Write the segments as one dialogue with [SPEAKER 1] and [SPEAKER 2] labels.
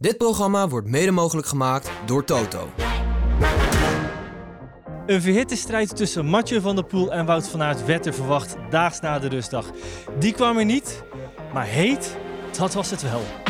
[SPEAKER 1] Dit programma wordt mede mogelijk gemaakt door Toto.
[SPEAKER 2] Een verhitte strijd tussen Mathieu van der Poel en Wout van Aert werd er verwacht daags na de rustdag. Die kwam er niet, maar heet, dat was het wel.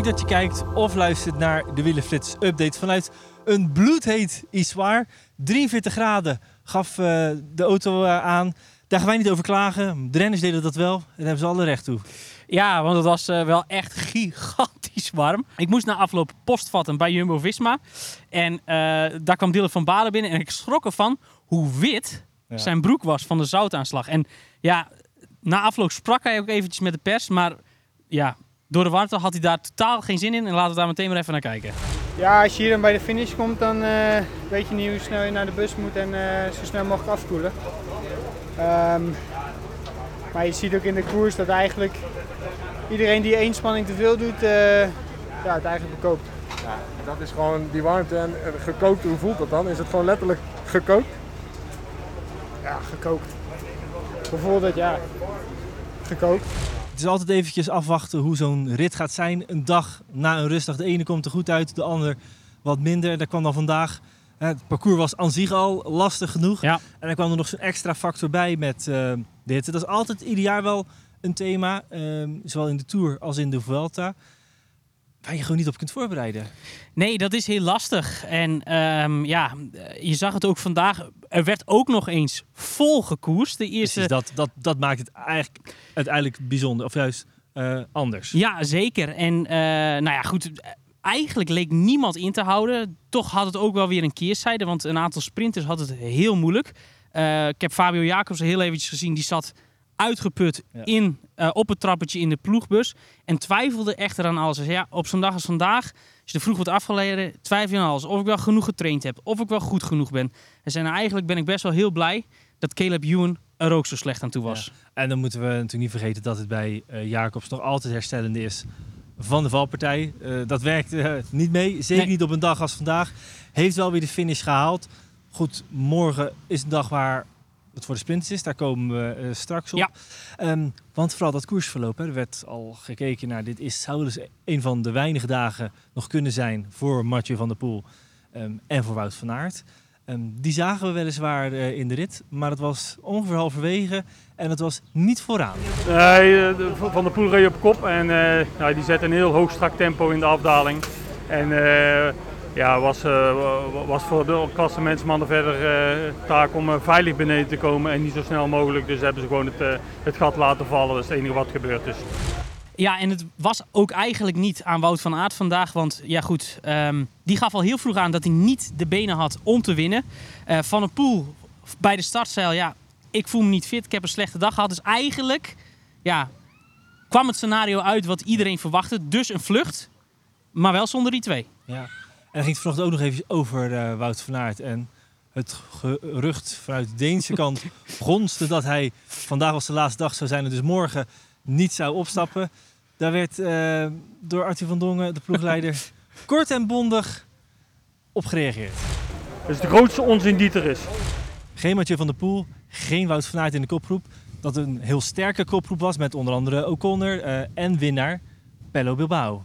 [SPEAKER 2] Leuk dat je kijkt of luistert naar de Wielenflits update vanuit een bloedheet Iswaar. 43 graden gaf eh, de auto eh, aan. Daar gaan wij niet over klagen. De renners deden dat wel en daar hebben ze alle recht toe.
[SPEAKER 3] Ja, want het was eh, wel echt gigantisch warm. Ik moest na afloop post vatten bij Jumbo-Visma. En daar kwam Dylan van Balen binnen. En ik schrok ervan hoe wit
[SPEAKER 2] Ja.
[SPEAKER 3] zijn broek was van de zoutaanslag. En ja, na afloop sprak hij ook eventjes met de pers. Maar ja, door de warmte had hij daar totaal geen zin in. En laten we daar meteen maar even naar kijken.
[SPEAKER 4] Ja, als je hier dan bij de finish komt, dan eh, weet je niet hoe snel je naar de bus moet en eh, zo snel mogelijk afkoelen. Ehm, maar je ziet ook in de koers dat eigenlijk iedereen die één spanning te veel doet, eh, ja, het eigenlijk bekoopt.
[SPEAKER 5] Ja, dat is gewoon die warmte en en gekookt. Hoe voelt dat dan? Is het gewoon letterlijk gekookt?
[SPEAKER 4] Ja, gekookt. Hoe voelt het? Ja, gekookt.
[SPEAKER 2] Is altijd eventjes afwachten hoe zo'n rit gaat zijn. Een dag na een rustdag. De ene komt er goed uit, de ander wat minder. Daar kwam dan vandaag. Het parcours was aan zich al lastig genoeg.
[SPEAKER 3] Ja.
[SPEAKER 2] En dan kwam er nog zo'n extra factor bij met eh, hitte. Dat is altijd ieder jaar wel een thema. ehm, zowel in de Tour als in de Vuelta. Waar je gewoon niet op kunt voorbereiden.
[SPEAKER 3] Nee, dat is heel lastig. En ehm, ja, je zag het ook vandaag. Er werd ook nog eens vol gekoerst. De eerste
[SPEAKER 2] Precies, dat, dat, dat maakt het eigenlijk uiteindelijk bijzonder. Of juist eh, anders.
[SPEAKER 3] Ja, zeker. En eh, nou ja, goed. Eigenlijk leek niemand in te houden. Toch had het ook wel weer een keerzijde. Want een aantal sprinters had het heel moeilijk. Eh, ik heb Fabio Jacobs heel eventjes gezien. Die zat uitgeput
[SPEAKER 2] Ja.
[SPEAKER 3] in, eh, op het trappetje in de ploegbus. En twijfelde echter aan alles. Zei, ja, op zo'n dag als vandaag, als je er vroeg wordt afgeleden, twijfel je aan alles. Of ik wel genoeg getraind heb. Of ik wel goed genoeg ben. Zei, nou, eigenlijk ben ik best wel heel blij dat Caleb Ewan er ook zo slecht aan toe was.
[SPEAKER 2] En dan moeten we natuurlijk niet vergeten dat het bij eh, Jacobs nog altijd herstellende is van de valpartij. Eh, dat werkt niet mee, zeker
[SPEAKER 3] Nee.
[SPEAKER 2] niet op een dag als vandaag. Heeft wel weer de finish gehaald. Goed, morgen is een dag waar het voor de sprinters is. Daar komen we eh, straks op.
[SPEAKER 3] Ja.
[SPEAKER 2] Ehm, want vooral dat koersverloop, hè, er werd al gekeken naar dit is, zou dus een van de weinige dagen nog kunnen zijn voor Mathieu van der Poel ehm, en voor Wout van Aert. Ehm, die zagen we weliswaar eh, in de rit, maar het was ongeveer halverwege en het was niet vooraan.
[SPEAKER 6] Eh, de- Van der Poel reed op kop en eh, nou, die zette een heel hoog strak tempo in de afdaling. En eh, ja, was, eh, wa- was voor de klassementsmannen verder eh, taak om eh, veilig beneden te komen en niet zo snel mogelijk. Dus hebben ze gewoon het, het gat laten vallen. Dat is het enige wat gebeurd is.
[SPEAKER 3] Ja, en het was ook eigenlijk niet aan Wout van Aert vandaag. Want ja, goed, ehm, die gaf al heel vroeg aan dat hij niet de benen had om te winnen. Eh, van een Poel bij de start zei al, ja, ik voel me niet fit. Ik heb een slechte dag gehad. Dus eigenlijk, ja, kwam het scenario uit wat iedereen verwachtte. Dus een vlucht, maar wel zonder die twee.
[SPEAKER 2] Ja. En dan ging het vanochtend ook nog even over eh, Wout van Aert. En het gerucht vanuit de Deense kant gonste dat hij vandaag was de laatste dag zou zijn en dus morgen niet zou opstappen. Daar werd eh, door Arthur van Dongen, de ploegleider, kort en bondig op gereageerd.
[SPEAKER 6] Dat is de grootste onzin die er is.
[SPEAKER 2] Geen Mathieu van der Poel, geen Wout van Aert in de kopgroep. Dat een heel sterke kopgroep was met onder andere O'Connor eh, en winnaar Pello Bilbao.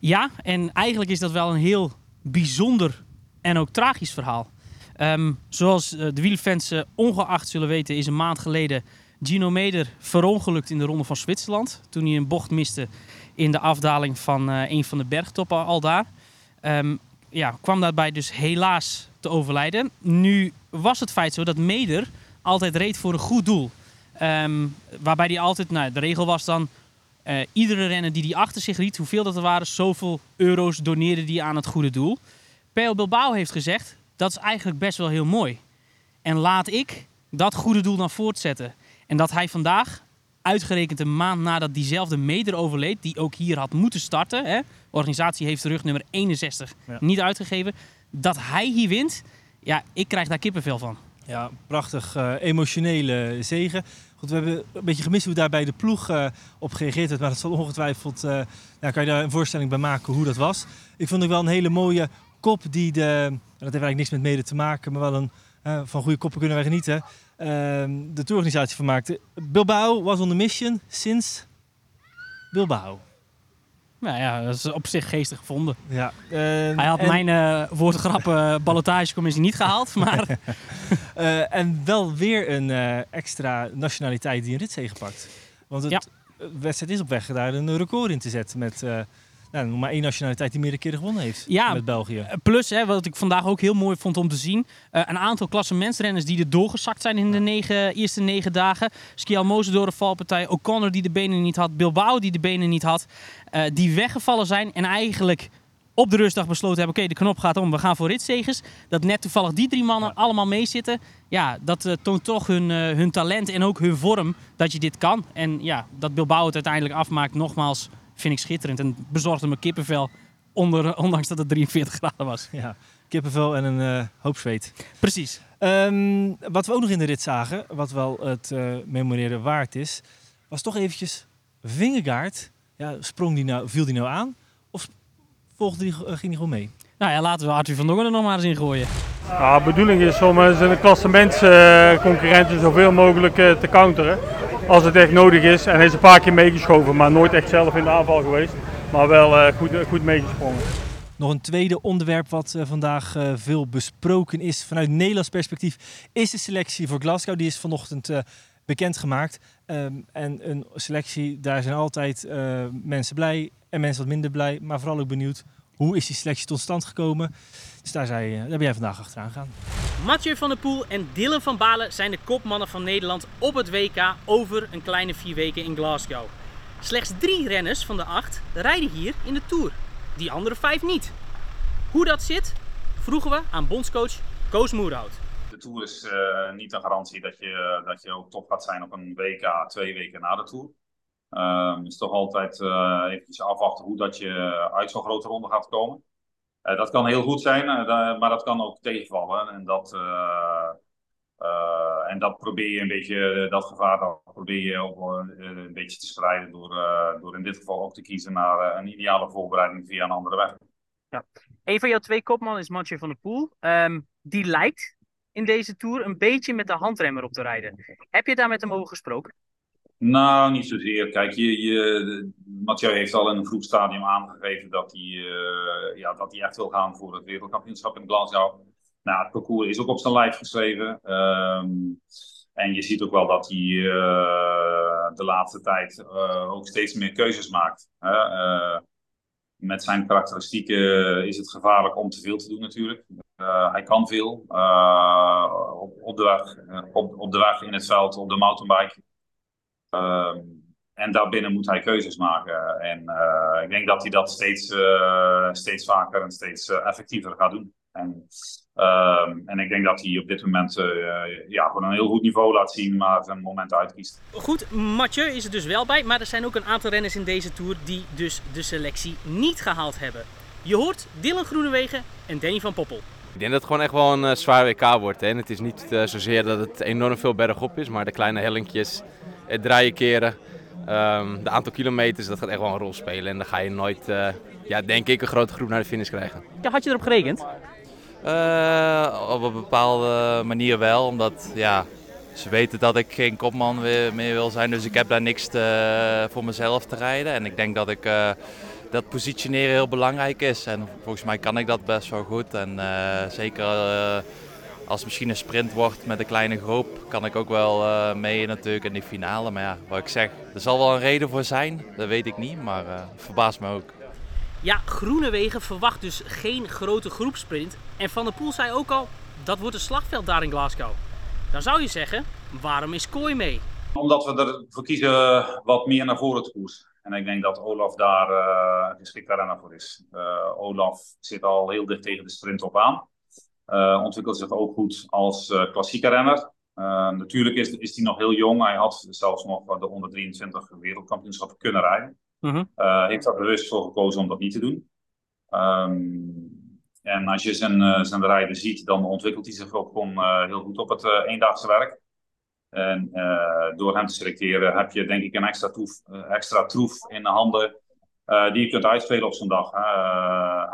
[SPEAKER 3] Ja, en eigenlijk is dat wel een heel bijzonder en ook tragisch verhaal. Ehm, zoals eh, de wielerfans eh, ongeacht zullen weten, is een maand geleden Gino Meder verongelukt in de Ronde van Zwitserland. Toen hij een bocht miste in de afdaling van eh, een van de bergtoppen al daar. Ehm, ja, kwam daarbij dus helaas te overlijden. Nu was het feit zo dat Meder altijd reed voor een goed doel. Ehm, waarbij hij altijd, nou, de regel was dan, eh, iedere renner die die achter zich riet, hoeveel dat er waren, zoveel euro's doneerde die aan het goede doel. Peo Bilbao heeft gezegd, dat is eigenlijk best wel heel mooi. En laat ik dat goede doel dan voortzetten. En dat hij vandaag, uitgerekend een maand nadat diezelfde meder overleed, die ook hier had moeten starten, hè, organisatie heeft de rug nummer 61
[SPEAKER 2] Ja.
[SPEAKER 3] niet uitgegeven, dat hij hier wint, ja, ik krijg daar kippenvel van.
[SPEAKER 2] Ja, prachtig eh, emotionele zegen. We hebben een beetje gemist hoe daar bij de ploeg eh, op gereageerd werd. Maar dat zal ongetwijfeld, eh kan je daar een voorstelling bij maken hoe dat was. Ik vond ook wel een hele mooie kop die de, dat heeft eigenlijk niks met mede te maken, maar wel een, eh, van goede koppen kunnen wij genieten. Ehm, de tourorganisatie van maakte. Bilbao was on the mission since Bilbao.
[SPEAKER 3] Nou ja, dat is op zich geestig gevonden.
[SPEAKER 2] Ja, eh,
[SPEAKER 3] Hij had
[SPEAKER 2] en-
[SPEAKER 3] mijn eh woordgrappen ballotagecommissie niet gehaald, maar
[SPEAKER 2] Eh, en wel weer een eh, extra nationaliteit die een ritzege pakt. Want het
[SPEAKER 3] Ja.
[SPEAKER 2] wedstrijd is op weg daar een record in te zetten met eh, nou, maar één nationaliteit die meerdere keren gewonnen heeft
[SPEAKER 3] Ja,
[SPEAKER 2] met België.
[SPEAKER 3] Plus, hè, wat ik vandaag ook heel mooi vond om te zien. eh, een aantal klassementsrenners die er doorgezakt zijn in de negen, eerste negen dagen. Skial Moze door de valpartij. O'Connor die de benen niet had. Bilbao die de benen niet had. eh, die weggevallen zijn en eigenlijk op de rustdag besloten hebben... oké, de knop gaat om, we gaan voor ritzegers. Dat net toevallig die drie mannen allemaal meezitten. Ja, dat eh, toont toch hun, eh, hun talent en ook hun vorm dat je dit kan. En ja, dat Bilbao het uiteindelijk afmaakt, nogmaals, vind ik schitterend. En bezorgde me kippenvel, onder, ondanks dat het 43 graden was.
[SPEAKER 2] Ja, kippenvel en een eh, hoop zweet.
[SPEAKER 3] Precies.
[SPEAKER 2] Ehm, wat we ook nog in de rit zagen, wat wel het eh, memoreren waard is, was toch eventjes Vingegaard. Ja, sprong die nou, viel die nou aan? Of volgde die, eh, ging die gewoon mee?
[SPEAKER 3] Nou ja, laten we Arthur van Dongen er nog maar eens in gooien.
[SPEAKER 6] Ja, de bedoeling is om zijn klassementsconcurrenten zoveel mogelijk te counteren. Als het echt nodig is. En hij is een paar keer meegeschoven, maar nooit echt zelf in de aanval geweest. Maar wel eh, goed, goed meegesprongen.
[SPEAKER 2] Nog een tweede onderwerp wat eh, vandaag eh, veel besproken is vanuit Nederlands perspectief, is de selectie voor Glasgow. Die is vanochtend eh, bekendgemaakt. Ehm, en een selectie, daar zijn altijd eh, mensen blij en mensen wat minder blij. Maar vooral ook benieuwd, hoe is die selectie tot stand gekomen? Dus daar, zei, eh, daar ben jij vandaag achteraan gegaan.
[SPEAKER 3] Mathieu van der Poel en Dylan van Balen zijn de kopmannen van Nederland op het WK over een kleine vier weken in Glasgow. Slechts drie renners van de acht rijden hier in de Tour. Die andere vijf niet. Hoe dat zit, vroegen we aan bondscoach Koos Moerhout.
[SPEAKER 7] De Tour is eh, niet een garantie dat je, dat je ook top gaat zijn op een WK twee weken na de Tour. Ehm, het is toch altijd eh eventjes afwachten hoe dat je uit zo'n grote ronde gaat komen. Eh, dat kan heel goed zijn, eh, maar dat kan ook tegenvallen. En dat, eh, en dat probeer je een beetje, dat gevaar dat probeer je ook een beetje te strijden door, door in dit geval ook te kiezen naar een ideale voorbereiding via een andere weg.
[SPEAKER 3] Een van jouw twee kopmannen is Mathieu van der Poel. Ehm, die lijkt in deze Tour een beetje met de handremmer op te rijden. Heb je daar met hem over gesproken?
[SPEAKER 7] Nou, niet zozeer. Kijk, je, je, Mathieu heeft al in een vroeg stadium aangegeven dat hij, eh, ja, dat hij echt wil gaan voor het wereldkampioenschap in Glasgow. Nou, het parcours is ook op zijn lijf geschreven. Ehm, en je ziet ook wel dat hij eh, de laatste tijd eh, ook steeds meer keuzes maakt. Met zijn karakteristieken is het gevaarlijk om te veel te doen natuurlijk. Hij kan veel. op, op, de weg, op, op de weg, in het veld, op de mountainbike. Ehm, en daarbinnen moet hij keuzes maken. En eh, ik denk dat hij dat steeds, eh, steeds vaker en steeds eh, effectiever gaat doen. En, ehm, en ik denk dat hij op dit moment eh, ja, gewoon een heel goed niveau laat zien, maar zijn moment uitkiest.
[SPEAKER 3] Goed, Mathieu is er dus wel bij, maar er zijn ook een aantal renners in deze Tour die dus de selectie niet gehaald hebben. Je hoort Dylan Groenewegen en Danny van Poppel.
[SPEAKER 8] Ik denk dat het gewoon echt wel een zwaar WK wordt. Hè. En het is niet zozeer dat het enorm veel bergop is, maar de kleine hellinkjes, het draaien keren, ehm, de aantal kilometers, dat gaat echt wel een rol spelen. En dan ga je nooit, eh, ja, denk ik, een grote groep naar de finish krijgen.
[SPEAKER 3] Ja, had je erop gerekend?
[SPEAKER 9] Eh, op een bepaalde manier wel, omdat ja, ze weten dat ik geen kopman weer- meer wil zijn. Dus ik heb daar niks te- voor mezelf te rijden. En ik denk dat ik eh, dat positioneren heel belangrijk is. En volgens mij kan ik dat best wel goed. En eh, zeker eh, als het misschien een sprint wordt met een kleine groep, kan ik ook wel eh, mee natuurlijk in die finale. Maar ja, wat ik zeg, er zal wel een reden voor zijn. Dat weet ik niet, maar eh verbaast me ook.
[SPEAKER 3] Ja, Groenewegen verwacht dus geen grote groepsprint. En Van der Poel zei ook al, dat wordt een slagveld daar in Glasgow. Dan zou je zeggen, waarom is Kooi mee?
[SPEAKER 7] Omdat we ervoor kiezen wat meer naar voren te koersen. En ik denk dat Olaf daar uh, een geschikte renner voor is. Olaf zit al heel dicht tegen de sprint op aan. Ontwikkelt zich ook goed als klassieke renner. natuurlijk is, is hij nog heel jong. Hij had zelfs nog de onder 23 wereldkampioenschappen kunnen rijden.
[SPEAKER 3] Mhm.
[SPEAKER 7] heeft daar bewust voor gekozen om dat niet te doen. Um, en als je zijn, zijn rijden ziet, dan ontwikkelt hij zich ook gewoon heel goed op het eendagse werk. En door hem te selecteren heb je denk ik een extra troef, extra troef in de handen die je kunt uitspelen op zo'n dag.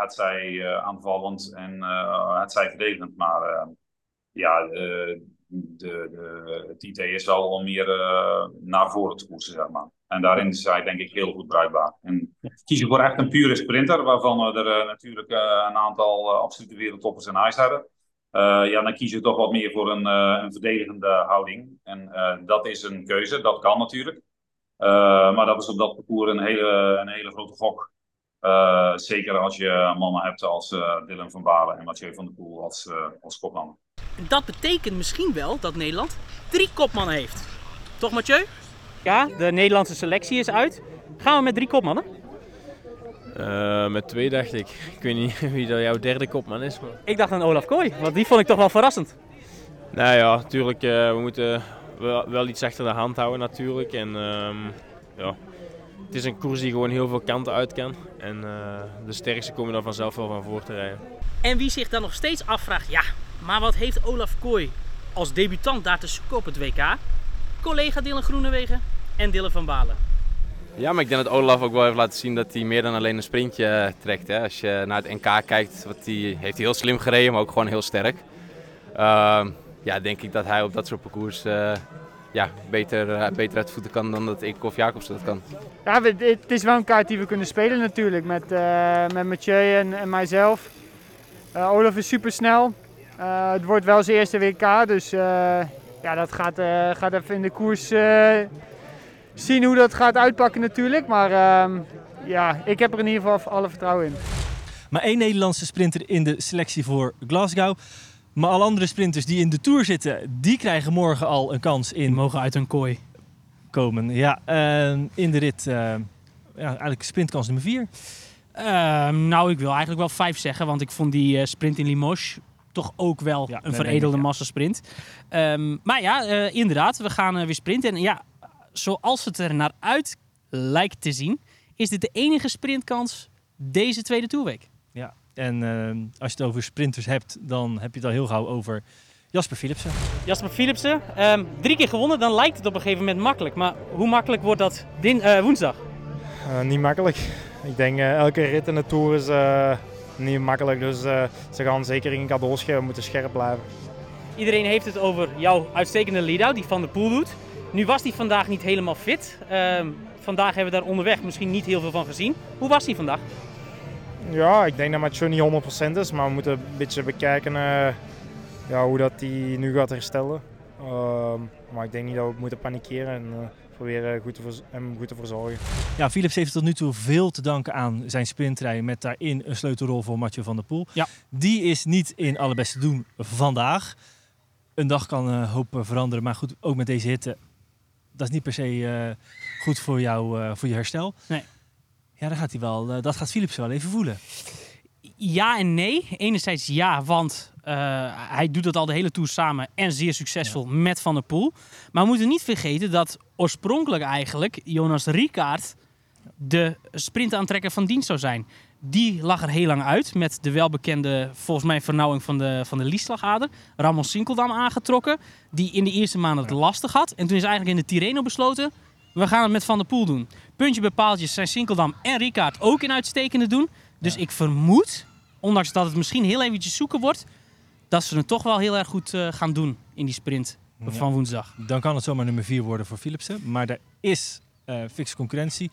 [SPEAKER 7] Het zij aanvallend en het zij verdedigend. Maar ja, de, de, het idee is wel om meer naar voren te koersen, zeg maar. En daarin is hij denk ik heel goed bruikbaar. En kiezen voor echt een pure sprinter, waarvan we er natuurlijk een aantal absolute wereldtoppers in huis hebben. ja, dan kies je toch wat meer voor een, een verdedigende houding. En dat is een keuze, dat kan natuurlijk. maar dat is op dat parcours een hele, een hele grote gok. Zeker als je mannen hebt als Dylan van Balen en Mathieu van der Poel als, als kopman.
[SPEAKER 3] Dat betekent misschien wel dat Nederland drie kopmannen heeft. Toch Mathieu? Ja, de Nederlandse selectie is uit. Gaan we met drie kopmannen?
[SPEAKER 10] Uh, met twee dacht ik. Ik weet niet wie dat jouw derde kopman is. Maar...
[SPEAKER 3] Ik dacht aan Olaf Kooi, want die vond ik toch wel verrassend.
[SPEAKER 10] Nou ja, natuurlijk. Uh, we moeten wel, wel, iets achter de hand houden natuurlijk. En uh, ja, het is een koers die gewoon heel veel kanten uit kan. En uh, de sterkste komen er vanzelf wel van voor te rijden.
[SPEAKER 3] En wie zich dan nog steeds afvraagt, ja, maar wat heeft Olaf Kooi als debutant daar te zoeken op het WK? Collega Dylan Groenewegen en Dylan van Balen.
[SPEAKER 8] Ja, maar ik denk dat Olaf ook wel heeft laten zien dat hij meer dan alleen een sprintje eh, trekt. Hè. Als je naar het NK kijkt, wat hij, heeft hij heel slim gereden, maar ook gewoon heel sterk. Uh, ja, denk ik dat hij op dat soort parcours uh, ja, beter, uh, beter uit voeten kan dan dat ik of Jacobs dat kan.
[SPEAKER 4] Ja, het is wel een kaart die we kunnen spelen natuurlijk met, met Mathieu en, en mijzelf. Olaf is super snel. het wordt wel zijn eerste WK, dus ja, dat gaat, gaat even in de koers zien hoe dat gaat uitpakken natuurlijk. Maar uh, ja, ik heb er in ieder geval alle vertrouwen in.
[SPEAKER 2] Maar één Nederlandse sprinter in de selectie voor Glasgow. Maar alle andere sprinters die in de Tour zitten, die krijgen morgen al een kans in...
[SPEAKER 3] mogen uit hun kooi.
[SPEAKER 2] Komen, ja. Uh, in de rit, uh, ja, eigenlijk sprintkans nummer 4.
[SPEAKER 3] Ehm, nou, ik wil eigenlijk wel 5 zeggen, want ik vond die uh, sprint in Limoges toch ook wel ja, een veredelde massasprint. Um, maar ja, uh, inderdaad, we gaan uh, weer sprinten. En ja, zoals het er naar uit lijkt te zien, is dit de enige sprintkans deze tweede toerweek.
[SPEAKER 2] En uh, als je het over sprinters hebt, dan heb je het al heel gauw over Jasper Philipsen.
[SPEAKER 3] Jasper Philipsen, um, drie keer gewonnen, dan lijkt het op een gegeven moment makkelijk. Maar hoe makkelijk wordt dat din, uh, woensdag?
[SPEAKER 11] Uh, niet makkelijk. Ik denk uh, elke rit in de Tour is niet makkelijk. Dus ze gaan zeker in cadeaus geven, moeten scherp blijven.
[SPEAKER 3] Iedereen heeft het over jouw uitstekende lead-out, die Van de Poel doet. Nu was hij vandaag niet helemaal fit. Uh, vandaag hebben we daar onderweg misschien niet heel veel van gezien. Hoe was hij vandaag?
[SPEAKER 11] Ja, ik denk dat Mathieu niet 100% is, maar we moeten een beetje bekijken uh, ja, hoe dat hij nu gaat herstellen. Uh, maar ik denk niet dat we moeten panikeren en uh, proberen goed te hem goed te verzorgen.
[SPEAKER 2] Ja, Philips heeft tot nu toe veel te danken aan zijn sprintrij met daarin een sleutelrol voor Mathieu van der Poel.
[SPEAKER 3] Ja.
[SPEAKER 2] Die is niet in alle beste doen vandaag. Een dag kan een hoop veranderen, maar goed, ook met deze hitte dat is niet per se uh, goed voor, jou, uh, voor je herstel.
[SPEAKER 3] Nee.
[SPEAKER 2] Ja, dan gaat hij wel, uh, dat gaat Philips wel even voelen.
[SPEAKER 3] Ja en nee. Enerzijds ja, want hij doet dat al de hele tour samen en zeer succesvol ja. met Van der Poel. Maar we moeten niet vergeten dat oorspronkelijk eigenlijk Jonas Rickaard de sprintaantrekker van dienst zou zijn. Die lag er heel lang uit met de welbekende, volgens mij, vernauwing van de, van de liesslagader. Ramon Sinkeldam aangetrokken, die in de eerste maanden het lastig had. En toen is eigenlijk in de Tirreno besloten, we gaan het met Van der Poel doen. Puntje bij paaltjes zijn Sinkeldam en Rickaard ook in uitstekende doen. Dus ja. ik vermoed, ondanks dat het misschien heel eventjes zoeken wordt, dat ze het toch wel heel erg goed uh, gaan doen in die sprint ja. van woensdag.
[SPEAKER 2] Dan kan het zomaar nummer 4 worden voor Philipsen. Maar er is uh, fixe concurrentie.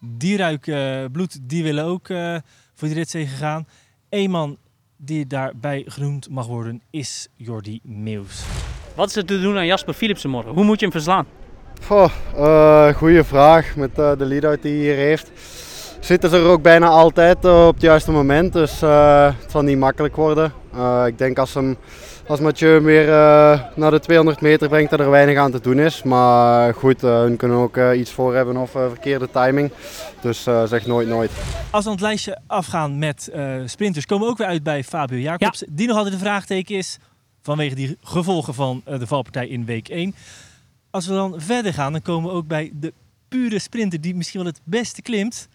[SPEAKER 2] Die ruiken uh, bloed, die willen ook uh, voor die ritzege gaan. Eén man die daarbij genoemd mag worden is Jordi Meeuws.
[SPEAKER 3] Wat is er te doen aan Jasper Philipsen morgen? Hoe moet je hem verslaan?
[SPEAKER 12] Oh, uh, goeie vraag met de lead-out die hij hier heeft. zitten ze er ook bijna altijd op het juiste moment. Dus het zal niet makkelijk worden. ik denk als, hem, als Mathieu weer naar de 200 meter brengt dat er weinig aan te doen is. Maar goed, hun kunnen ook iets voor hebben of verkeerde timing. Dus zeg nooit nooit.
[SPEAKER 2] Als we aan het lijstje afgaan met sprinters komen we ook weer uit bij Fabio Jacobs. Die nog altijd de vraagteken is vanwege die gevolgen van de valpartij in week 1. Als we dan verder gaan, dan komen we ook bij de pure sprinter die misschien wel het beste klimt.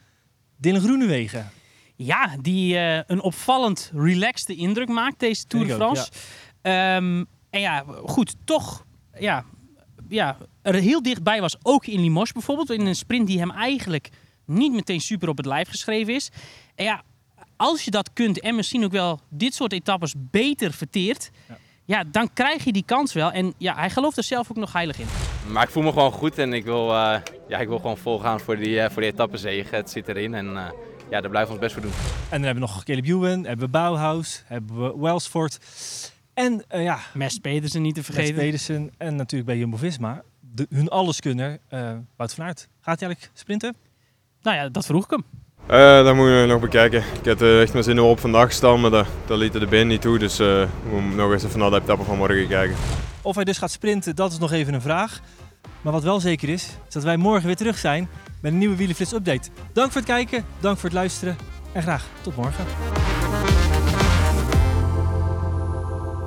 [SPEAKER 2] Dylan Groenewegen.
[SPEAKER 3] Ja, die uh, een opvallend relaxte indruk maakt, deze Tour de France. Ehm, en ja, goed, toch ja, ja, er heel dichtbij was, ook in Limoges bijvoorbeeld. In een sprint die hem eigenlijk niet meteen super op het lijf geschreven is. En ja, als je dat kunt en misschien ook wel dit soort etappes beter verteert... Ja ja, dan krijg je die kans wel. En ja, hij gelooft er zelf ook nog heilig in.
[SPEAKER 8] Maar ik voel me gewoon goed en ik wil, uh, ja, ik wil gewoon volgaan voor die, uh, voor die etappezege. Het zit erin en uh, ja, daar blijven we ons best voor doen.
[SPEAKER 2] En dan hebben we nog Caleb Ewan, hebben we Bauhaus, hebben we Wellsford. En ja...
[SPEAKER 3] Mes Pedersen niet te vergeten.
[SPEAKER 2] Mes Pedersen en natuurlijk bij Jumbo-Visma. hun alleskunner, Wout van Aert. Gaat hij eigenlijk sprinten?
[SPEAKER 3] Nou ja, dat vroeg ik hem.
[SPEAKER 13] Uh, dat moeten we nog bekijken. Ik had uh, echt mijn zin op vandaag staan, maar dat, dat liet de been niet toe. Dus uh, we moeten nog eens even naar de etappe van morgen kijken.
[SPEAKER 2] Of hij dus gaat sprinten, dat is nog even een vraag. Maar wat wel zeker is, is dat wij morgen weer terug zijn met een nieuwe Wielenflits update. Dank voor het kijken, dank voor het luisteren en graag tot morgen.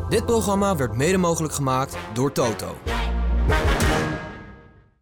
[SPEAKER 1] Dit programma werd mede mogelijk gemaakt door Toto.